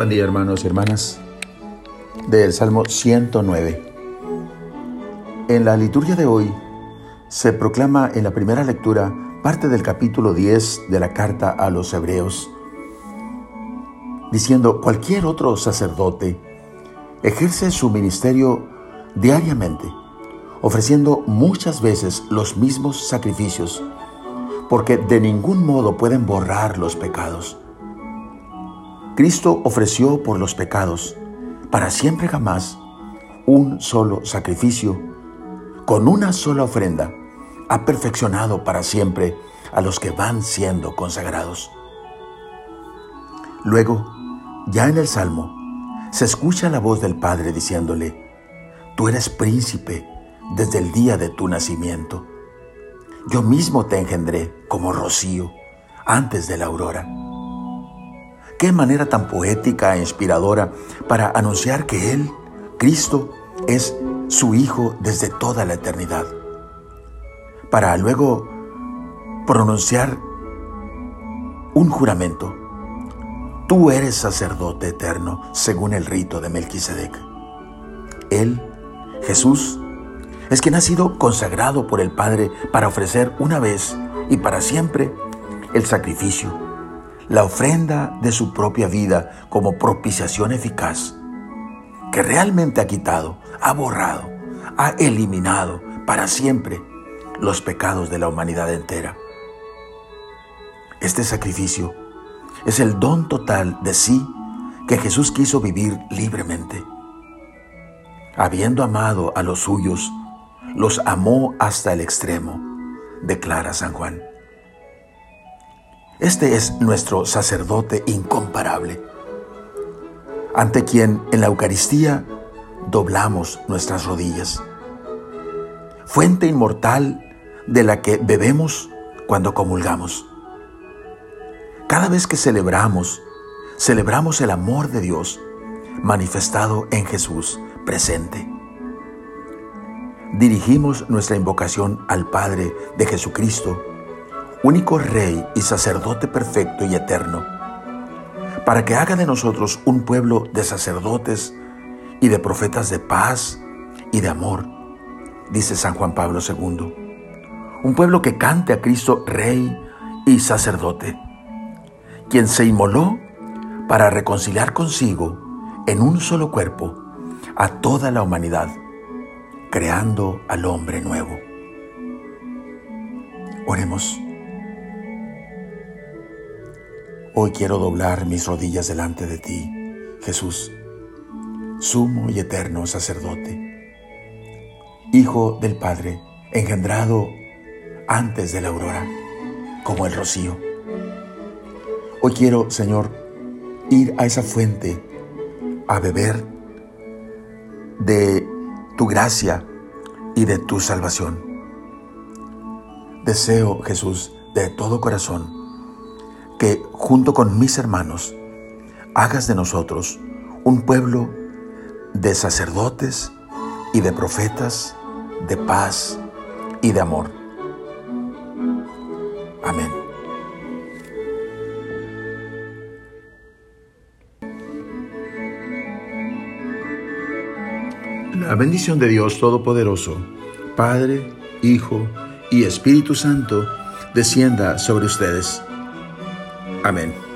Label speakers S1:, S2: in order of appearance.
S1: Buen día hermanos y hermanas del Salmo 109. En la liturgia de hoy se proclama en la primera lectura parte del capítulo 10 de la carta a los hebreos, diciendo cualquier otro sacerdote ejerce su ministerio diariamente, ofreciendo muchas veces los mismos sacrificios, porque de ningún modo pueden borrar los pecados. Cristo ofreció por los pecados, para siempre jamás, un solo sacrificio, con una sola ofrenda, ha perfeccionado para siempre a los que van siendo consagrados. Luego, ya en el Salmo, se escucha la voz del Padre diciéndole, Tú eres príncipe desde el día de tu nacimiento. Yo mismo te engendré como rocío antes de la aurora. Qué manera tan poética e inspiradora para anunciar que Él, Cristo, es su Hijo desde toda la eternidad. Para luego pronunciar un juramento. Tú eres sacerdote eterno según el rito de Melquisedec. Él, Jesús, es quien ha sido consagrado por el Padre para ofrecer una vez y para siempre el sacrificio la ofrenda de su propia vida como propiciación eficaz, que realmente ha quitado, ha borrado, ha eliminado para siempre los pecados de la humanidad entera. Este sacrificio es el don total de sí que Jesús quiso vivir libremente. Habiendo amado a los suyos, los amó hasta el extremo, declara San Juan. Este es nuestro sacerdote incomparable, ante quien en la Eucaristía doblamos nuestras rodillas. Fuente inmortal de la que bebemos cuando comulgamos. Cada vez que celebramos, celebramos el amor de Dios manifestado en Jesús presente. Dirigimos nuestra invocación al Padre de Jesucristo único Rey y sacerdote perfecto y eterno, para que haga de nosotros un pueblo de sacerdotes y de profetas de paz y de amor, dice San Juan Pablo II. Un pueblo que cante a Cristo Rey y sacerdote, quien se inmoló para reconciliar consigo en un solo cuerpo a toda la humanidad, creando al hombre nuevo. Oremos. Hoy quiero doblar mis rodillas delante de ti, Jesús, sumo y eterno sacerdote, Hijo del Padre, engendrado antes de la aurora, como el rocío. Hoy quiero, Señor, ir a esa fuente a beber de tu gracia y de tu salvación. Deseo, Jesús, de todo corazón, que junto con mis hermanos hagas de nosotros un pueblo de sacerdotes y de profetas, de paz y de amor. Amén. La bendición de Dios Todopoderoso, Padre, Hijo y Espíritu Santo, descienda sobre ustedes Amén.